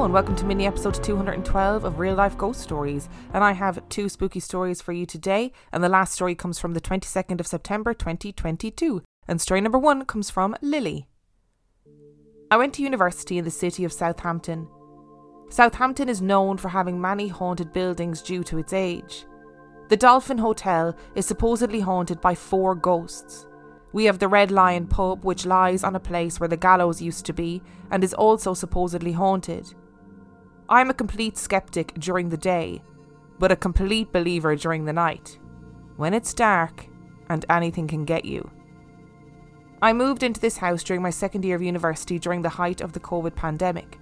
And welcome to mini episode 212 of Real Life Ghost Stories. And I have two spooky stories for you today. And the last story comes from the 22nd of September 2022. And story number one comes from Lily. I went to university in the city of Southampton. Southampton is known for having many haunted buildings due to its age. The Dolphin Hotel is supposedly haunted by four ghosts. We have the Red Lion pub, which lies on a place where the gallows used to be and is also supposedly haunted. I'm a complete skeptic during the day, but a complete believer during the night. When it's dark and anything can get you. I moved into this house during my second year of university during the height of the COVID pandemic.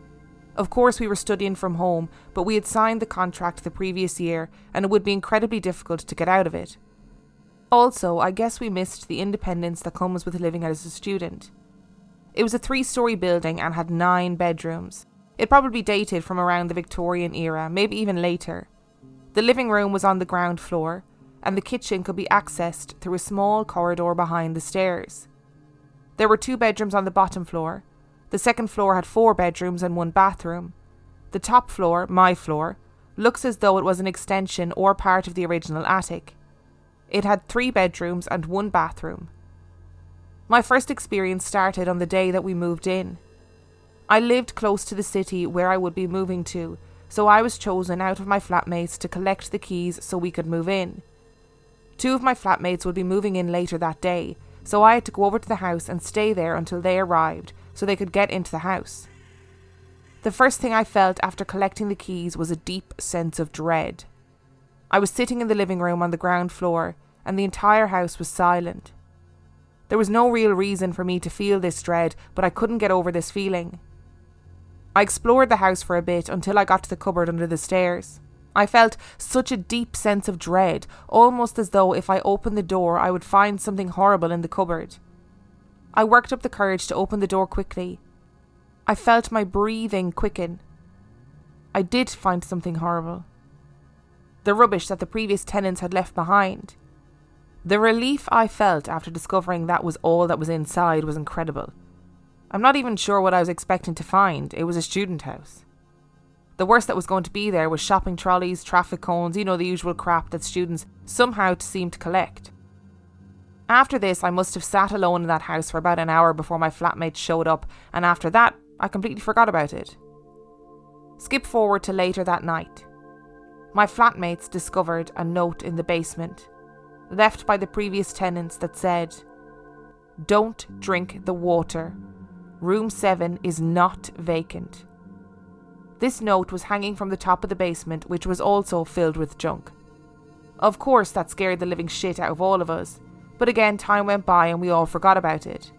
Of course, we were studying from home, but we had signed the contract the previous year and it would be incredibly difficult to get out of it. Also, I guess we missed the independence that comes with living as a student. It was a three story building and had nine bedrooms. It probably dated from around the Victorian era, maybe even later. The living room was on the ground floor, and the kitchen could be accessed through a small corridor behind the stairs. There were two bedrooms on the bottom floor. The second floor had four bedrooms and one bathroom. The top floor, my floor, looks as though it was an extension or part of the original attic. It had three bedrooms and one bathroom. My first experience started on the day that we moved in. I lived close to the city where I would be moving to, so I was chosen out of my flatmates to collect the keys so we could move in. Two of my flatmates would be moving in later that day, so I had to go over to the house and stay there until they arrived so they could get into the house. The first thing I felt after collecting the keys was a deep sense of dread. I was sitting in the living room on the ground floor, and the entire house was silent. There was no real reason for me to feel this dread, but I couldn't get over this feeling. I explored the house for a bit until I got to the cupboard under the stairs. I felt such a deep sense of dread, almost as though if I opened the door I would find something horrible in the cupboard. I worked up the courage to open the door quickly. I felt my breathing quicken. I did find something horrible the rubbish that the previous tenants had left behind. The relief I felt after discovering that was all that was inside was incredible. I'm not even sure what I was expecting to find, it was a student house. The worst that was going to be there was shopping trolleys, traffic cones, you know, the usual crap that students somehow seem to collect. After this, I must have sat alone in that house for about an hour before my flatmates showed up, and after that, I completely forgot about it. Skip forward to later that night. My flatmates discovered a note in the basement, left by the previous tenants, that said, Don't drink the water. Room 7 is not vacant. This note was hanging from the top of the basement, which was also filled with junk. Of course, that scared the living shit out of all of us, but again, time went by and we all forgot about it.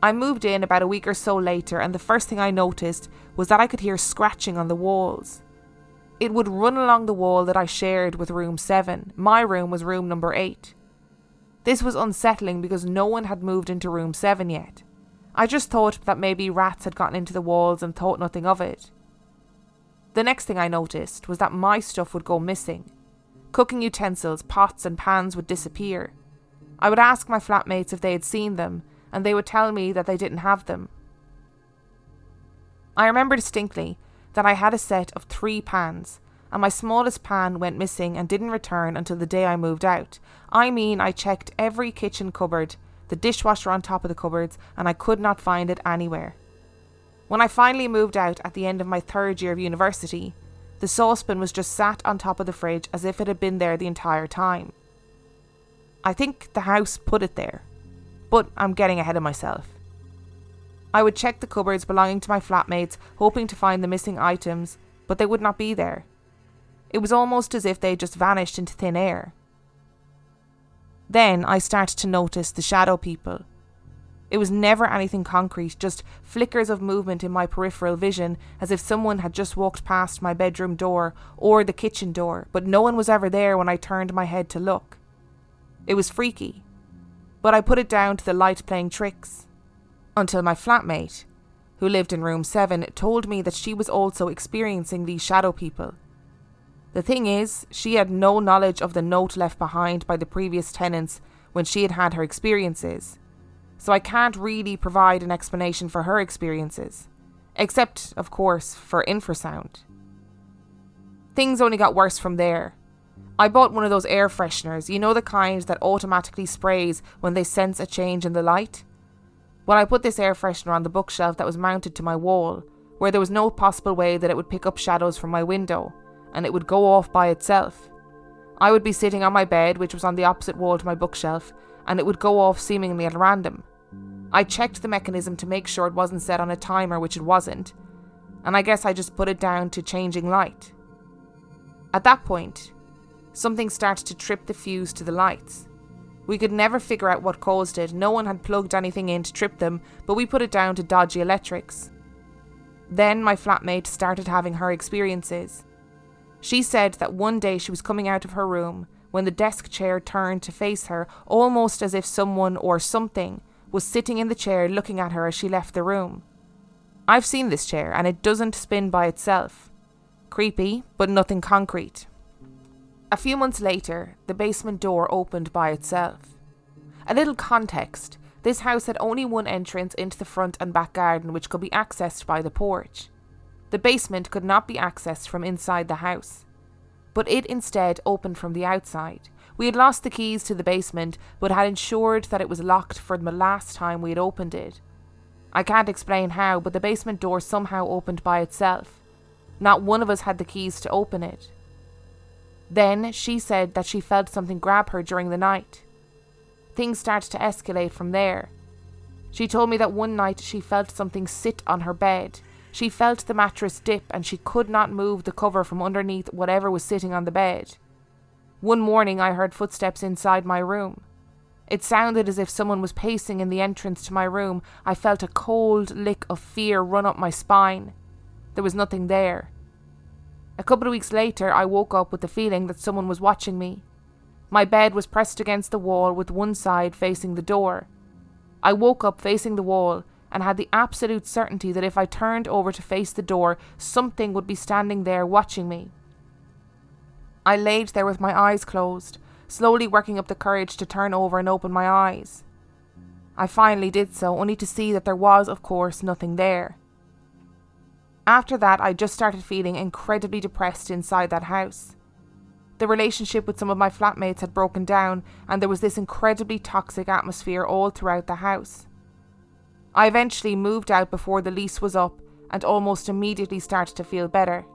I moved in about a week or so later, and the first thing I noticed was that I could hear scratching on the walls. It would run along the wall that I shared with room 7. My room was room number 8. This was unsettling because no one had moved into room 7 yet. I just thought that maybe rats had gotten into the walls and thought nothing of it. The next thing I noticed was that my stuff would go missing. Cooking utensils, pots, and pans would disappear. I would ask my flatmates if they had seen them, and they would tell me that they didn't have them. I remember distinctly that I had a set of three pans, and my smallest pan went missing and didn't return until the day I moved out. I mean, I checked every kitchen cupboard, the dishwasher on top of the cupboards, and I could not find it anywhere. When I finally moved out at the end of my third year of university, the saucepan was just sat on top of the fridge as if it had been there the entire time. I think the house put it there, but I'm getting ahead of myself. I would check the cupboards belonging to my flatmates, hoping to find the missing items, but they would not be there. It was almost as if they had just vanished into thin air. Then I started to notice the shadow people. It was never anything concrete, just flickers of movement in my peripheral vision, as if someone had just walked past my bedroom door or the kitchen door, but no one was ever there when I turned my head to look. It was freaky, but I put it down to the light playing tricks until my flatmate, who lived in room 7, told me that she was also experiencing these shadow people. The thing is, she had no knowledge of the note left behind by the previous tenants when she had had her experiences, so I can't really provide an explanation for her experiences. Except, of course, for infrasound. Things only got worse from there. I bought one of those air fresheners, you know the kind that automatically sprays when they sense a change in the light? Well, I put this air freshener on the bookshelf that was mounted to my wall, where there was no possible way that it would pick up shadows from my window, and it would go off by itself. I would be sitting on my bed, which was on the opposite wall to my bookshelf, and it would go off seemingly at random. I checked the mechanism to make sure it wasn't set on a timer, which it wasn't, and I guess I just put it down to changing light. At that point, something started to trip the fuse to the lights. We could never figure out what caused it, no one had plugged anything in to trip them, but we put it down to dodgy electrics. Then my flatmate started having her experiences. She said that one day she was coming out of her room when the desk chair turned to face her, almost as if someone or something was sitting in the chair looking at her as she left the room. I've seen this chair, and it doesn't spin by itself. Creepy, but nothing concrete. A few months later, the basement door opened by itself. A little context this house had only one entrance into the front and back garden, which could be accessed by the porch. The basement could not be accessed from inside the house, but it instead opened from the outside. We had lost the keys to the basement, but had ensured that it was locked for the last time we had opened it. I can't explain how, but the basement door somehow opened by itself. Not one of us had the keys to open it. Then she said that she felt something grab her during the night. Things started to escalate from there. She told me that one night she felt something sit on her bed. She felt the mattress dip and she could not move the cover from underneath whatever was sitting on the bed. One morning I heard footsteps inside my room. It sounded as if someone was pacing in the entrance to my room. I felt a cold lick of fear run up my spine. There was nothing there. A couple of weeks later, I woke up with the feeling that someone was watching me. My bed was pressed against the wall with one side facing the door. I woke up facing the wall and had the absolute certainty that if I turned over to face the door, something would be standing there watching me. I laid there with my eyes closed, slowly working up the courage to turn over and open my eyes. I finally did so, only to see that there was, of course, nothing there. After that, I just started feeling incredibly depressed inside that house. The relationship with some of my flatmates had broken down, and there was this incredibly toxic atmosphere all throughout the house. I eventually moved out before the lease was up and almost immediately started to feel better.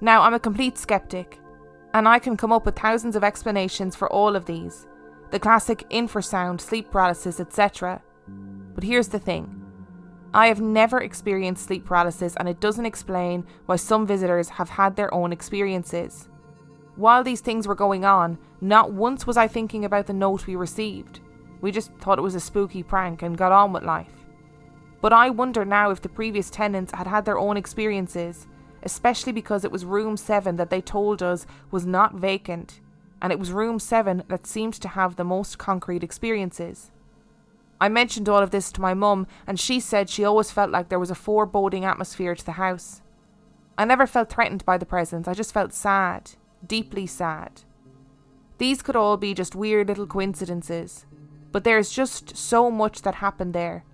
Now, I'm a complete skeptic, and I can come up with thousands of explanations for all of these the classic infrasound, sleep paralysis, etc. But here's the thing I have never experienced sleep paralysis, and it doesn't explain why some visitors have had their own experiences. While these things were going on, not once was I thinking about the note we received. We just thought it was a spooky prank and got on with life. But I wonder now if the previous tenants had had their own experiences, especially because it was room 7 that they told us was not vacant, and it was room 7 that seemed to have the most concrete experiences. I mentioned all of this to my mum, and she said she always felt like there was a foreboding atmosphere to the house. I never felt threatened by the presence, I just felt sad, deeply sad. These could all be just weird little coincidences, but there's just so much that happened there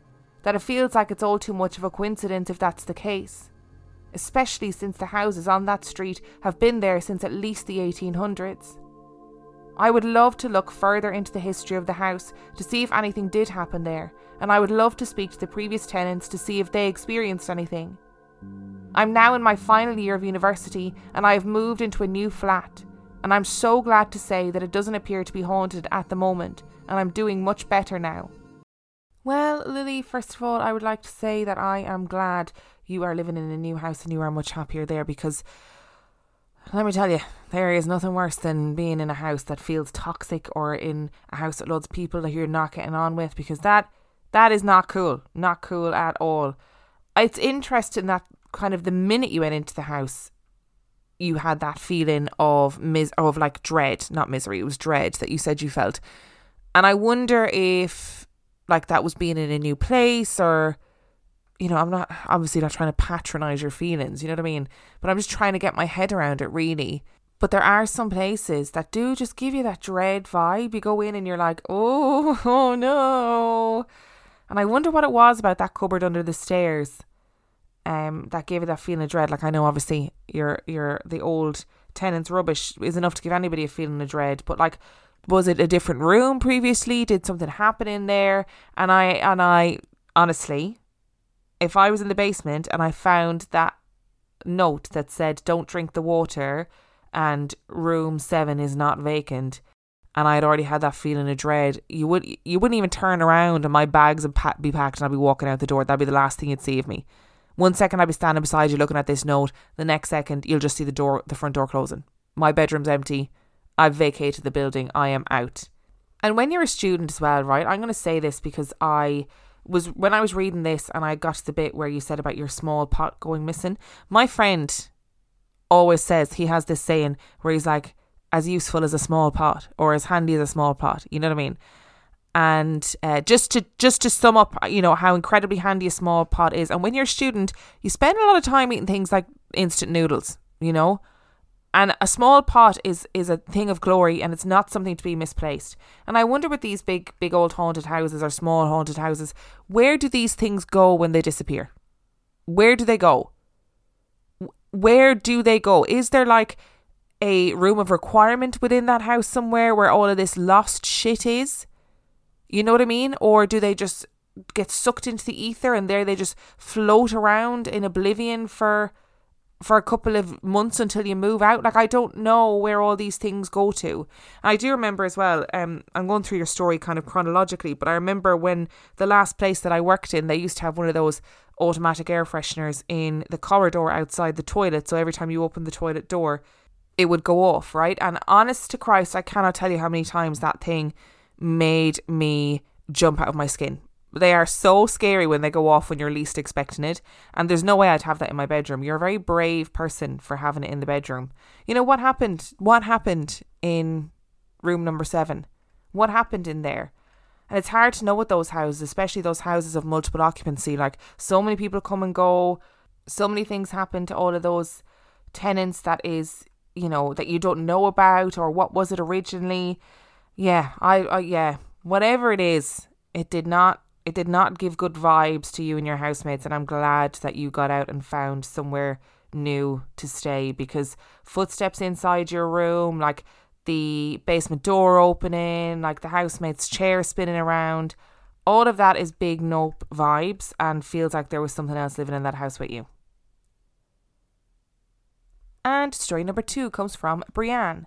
that it feels like it's all too much of a coincidence if that's the case. Especially since the houses on that street have been there since at least the 1800s. I would love to look further into the history of the house to see if anything did happen there, and I would love to speak to the previous tenants to see if they experienced anything. I'm now in my final year of university and I have moved into a new flat, and I'm so glad to say that it doesn't appear to be haunted at the moment, and I'm doing much better now. Well, Lily, first of all, I would like to say that I am glad you are living in a new house and you are much happier there because let me tell you, there is nothing worse than being in a house that feels toxic or in a house that loads of people that you're not getting on with because that that is not cool. Not cool at all. It's interesting that kind of the minute you went into the house, you had that feeling of mis of like dread, not misery, it was dread that you said you felt. And I wonder if like that was being in a new place or you know, I'm not obviously not trying to patronize your feelings, you know what I mean? But I'm just trying to get my head around it really. But there are some places that do just give you that dread vibe. You go in and you're like, oh, oh no. And I wonder what it was about that cupboard under the stairs. um, that gave you that feeling of dread. Like I know, obviously, your your the old tenant's rubbish is enough to give anybody a feeling of dread. But like, was it a different room previously? Did something happen in there? And I and I honestly, if I was in the basement and I found that note that said "Don't drink the water," and room seven is not vacant, and I had already had that feeling of dread, you would you wouldn't even turn around and my bags would pa- be packed and I'd be walking out the door. That'd be the last thing you'd see of me. One second I'd be standing beside you looking at this note. The next second you'll just see the door, the front door closing. My bedroom's empty. I've vacated the building. I am out. And when you're a student as well, right? I'm going to say this because I was when I was reading this and I got to the bit where you said about your small pot going missing. My friend always says he has this saying where he's like, as useful as a small pot or as handy as a small pot. You know what I mean? And uh, just to just to sum up, you know how incredibly handy a small pot is. And when you're a student, you spend a lot of time eating things like instant noodles. You know, and a small pot is is a thing of glory, and it's not something to be misplaced. And I wonder with these big big old haunted houses or small haunted houses, where do these things go when they disappear? Where do they go? Where do they go? Is there like a room of requirement within that house somewhere where all of this lost shit is? You know what I mean? Or do they just get sucked into the ether and there they just float around in oblivion for for a couple of months until you move out. Like I don't know where all these things go to. I do remember as well. Um, I'm going through your story kind of chronologically, but I remember when the last place that I worked in, they used to have one of those automatic air fresheners in the corridor outside the toilet. So every time you open the toilet door, it would go off, right? And honest to Christ, I cannot tell you how many times that thing made me jump out of my skin. They are so scary when they go off when you're least expecting it. And there's no way I'd have that in my bedroom. You're a very brave person for having it in the bedroom. You know what happened? What happened in room number seven? What happened in there? And it's hard to know with those houses, especially those houses of multiple occupancy. Like so many people come and go, so many things happen to all of those tenants that is, you know, that you don't know about or what was it originally. Yeah, I, I yeah, whatever it is, it did not it did not give good vibes to you and your housemates and I'm glad that you got out and found somewhere new to stay because footsteps inside your room, like the basement door opening, like the housemate's chair spinning around, all of that is big nope vibes and feels like there was something else living in that house with you. And story number two comes from Brienne.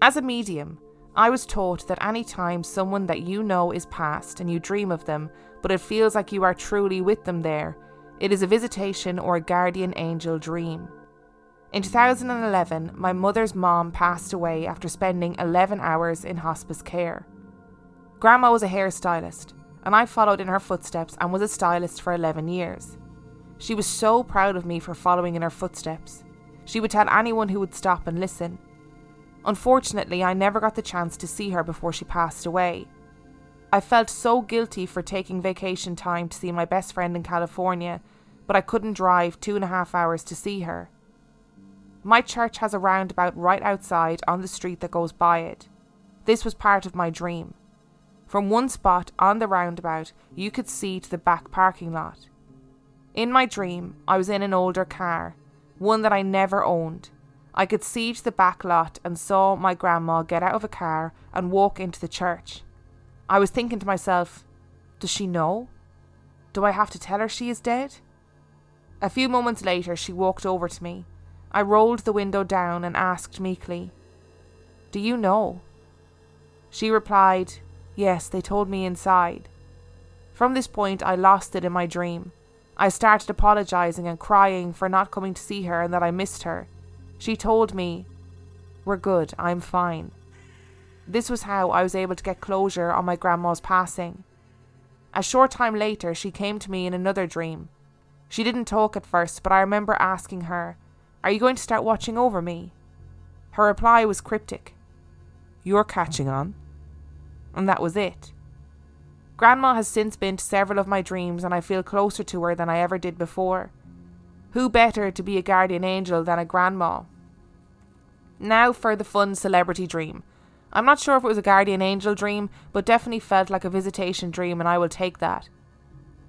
As a medium, I was taught that any time someone that you know is past and you dream of them, but it feels like you are truly with them there, it is a visitation or a guardian angel dream. In 2011, my mother's mom passed away after spending 11 hours in hospice care. Grandma was a hairstylist, and I followed in her footsteps and was a stylist for 11 years. She was so proud of me for following in her footsteps. She would tell anyone who would stop and listen. Unfortunately, I never got the chance to see her before she passed away. I felt so guilty for taking vacation time to see my best friend in California, but I couldn't drive two and a half hours to see her. My church has a roundabout right outside on the street that goes by it. This was part of my dream. From one spot on the roundabout, you could see to the back parking lot. In my dream, I was in an older car, one that I never owned. I could see to the back lot and saw my grandma get out of a car and walk into the church. I was thinking to myself, does she know? Do I have to tell her she is dead? A few moments later, she walked over to me. I rolled the window down and asked meekly, Do you know? She replied, Yes, they told me inside. From this point, I lost it in my dream. I started apologising and crying for not coming to see her and that I missed her. She told me, We're good, I'm fine. This was how I was able to get closure on my grandma's passing. A short time later, she came to me in another dream. She didn't talk at first, but I remember asking her, Are you going to start watching over me? Her reply was cryptic You're catching on. And that was it. Grandma has since been to several of my dreams, and I feel closer to her than I ever did before. Who better to be a guardian angel than a grandma? Now for the fun celebrity dream. I'm not sure if it was a guardian angel dream, but definitely felt like a visitation dream, and I will take that.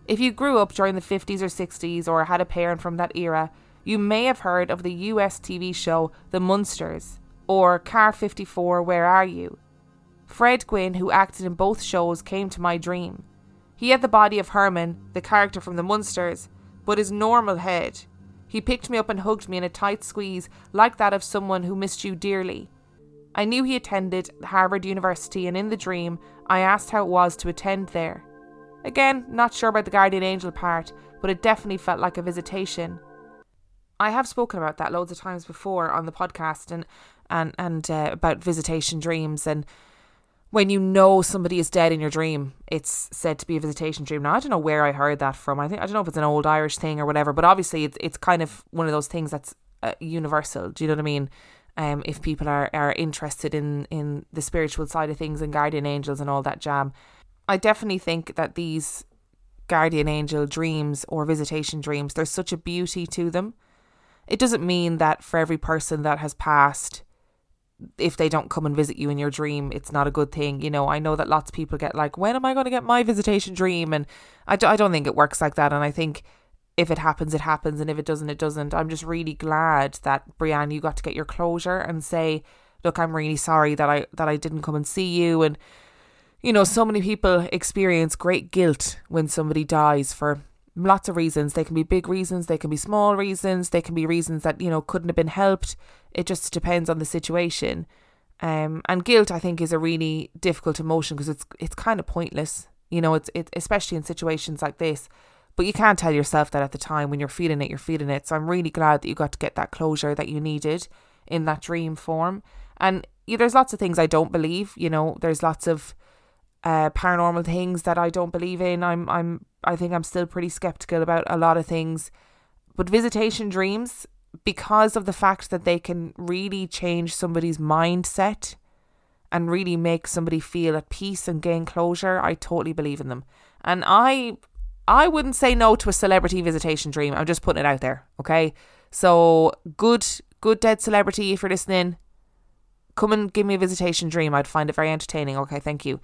If you grew up during the 50s or 60s or had a parent from that era, you may have heard of the US TV show The Munsters or Car 54 Where Are You? Fred Gwynne, who acted in both shows, came to my dream. He had the body of Herman, the character from The Munsters, but his normal head. He picked me up and hugged me in a tight squeeze, like that of someone who missed you dearly. I knew he attended Harvard University, and in the dream, I asked how it was to attend there. Again, not sure about the guardian angel part, but it definitely felt like a visitation. I have spoken about that loads of times before on the podcast and and and uh, about visitation dreams and when you know somebody is dead in your dream, it's said to be a visitation dream. Now I don't know where I heard that from. I think I don't know if it's an old Irish thing or whatever, but obviously it's it's kind of one of those things that's uh, universal. Do you know what I mean? Um, if people are, are interested in in the spiritual side of things and guardian angels and all that jam, I definitely think that these guardian angel dreams or visitation dreams, there's such a beauty to them. It doesn't mean that for every person that has passed if they don't come and visit you in your dream, it's not a good thing. You know, I know that lots of people get like, when am I going to get my visitation dream? And I, do, I don't think it works like that. And I think if it happens, it happens. And if it doesn't, it doesn't. I'm just really glad that, Brianne, you got to get your closure and say, look, I'm really sorry that I, that I didn't come and see you. And, you know, so many people experience great guilt when somebody dies for lots of reasons. They can be big reasons, they can be small reasons, they can be reasons that, you know, couldn't have been helped. It just depends on the situation. Um, and guilt, I think, is a really difficult emotion because it's it's kind of pointless. You know, it's it, especially in situations like this. But you can't tell yourself that at the time when you're feeling it, you're feeling it. So I'm really glad that you got to get that closure that you needed in that dream form. And yeah, there's lots of things I don't believe. You know, there's lots of uh, paranormal things that I don't believe in. I'm I'm I think I'm still pretty skeptical about a lot of things. But visitation dreams, because of the fact that they can really change somebody's mindset and really make somebody feel at peace and gain closure, I totally believe in them. And I I wouldn't say no to a celebrity visitation dream. I'm just putting it out there, okay? So good good dead celebrity if you're listening, come and give me a visitation dream. I'd find it very entertaining. Okay, thank you.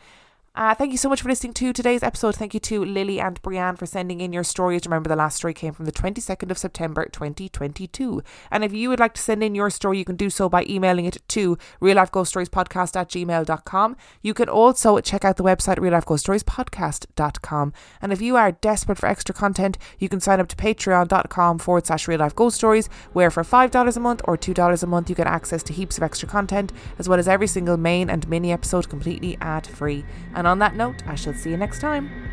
Uh, thank you so much for listening to today's episode. Thank you to Lily and Brianne for sending in your stories. Remember, the last story came from the 22nd of September 2022. And if you would like to send in your story, you can do so by emailing it to real life ghost stories podcast at gmail.com. You can also check out the website real life ghost stories podcast.com. And if you are desperate for extra content, you can sign up to patreon.com forward slash real life ghost stories, where for $5 a month or $2 a month, you get access to heaps of extra content, as well as every single main and mini episode completely ad free. And on that note, I shall see you next time.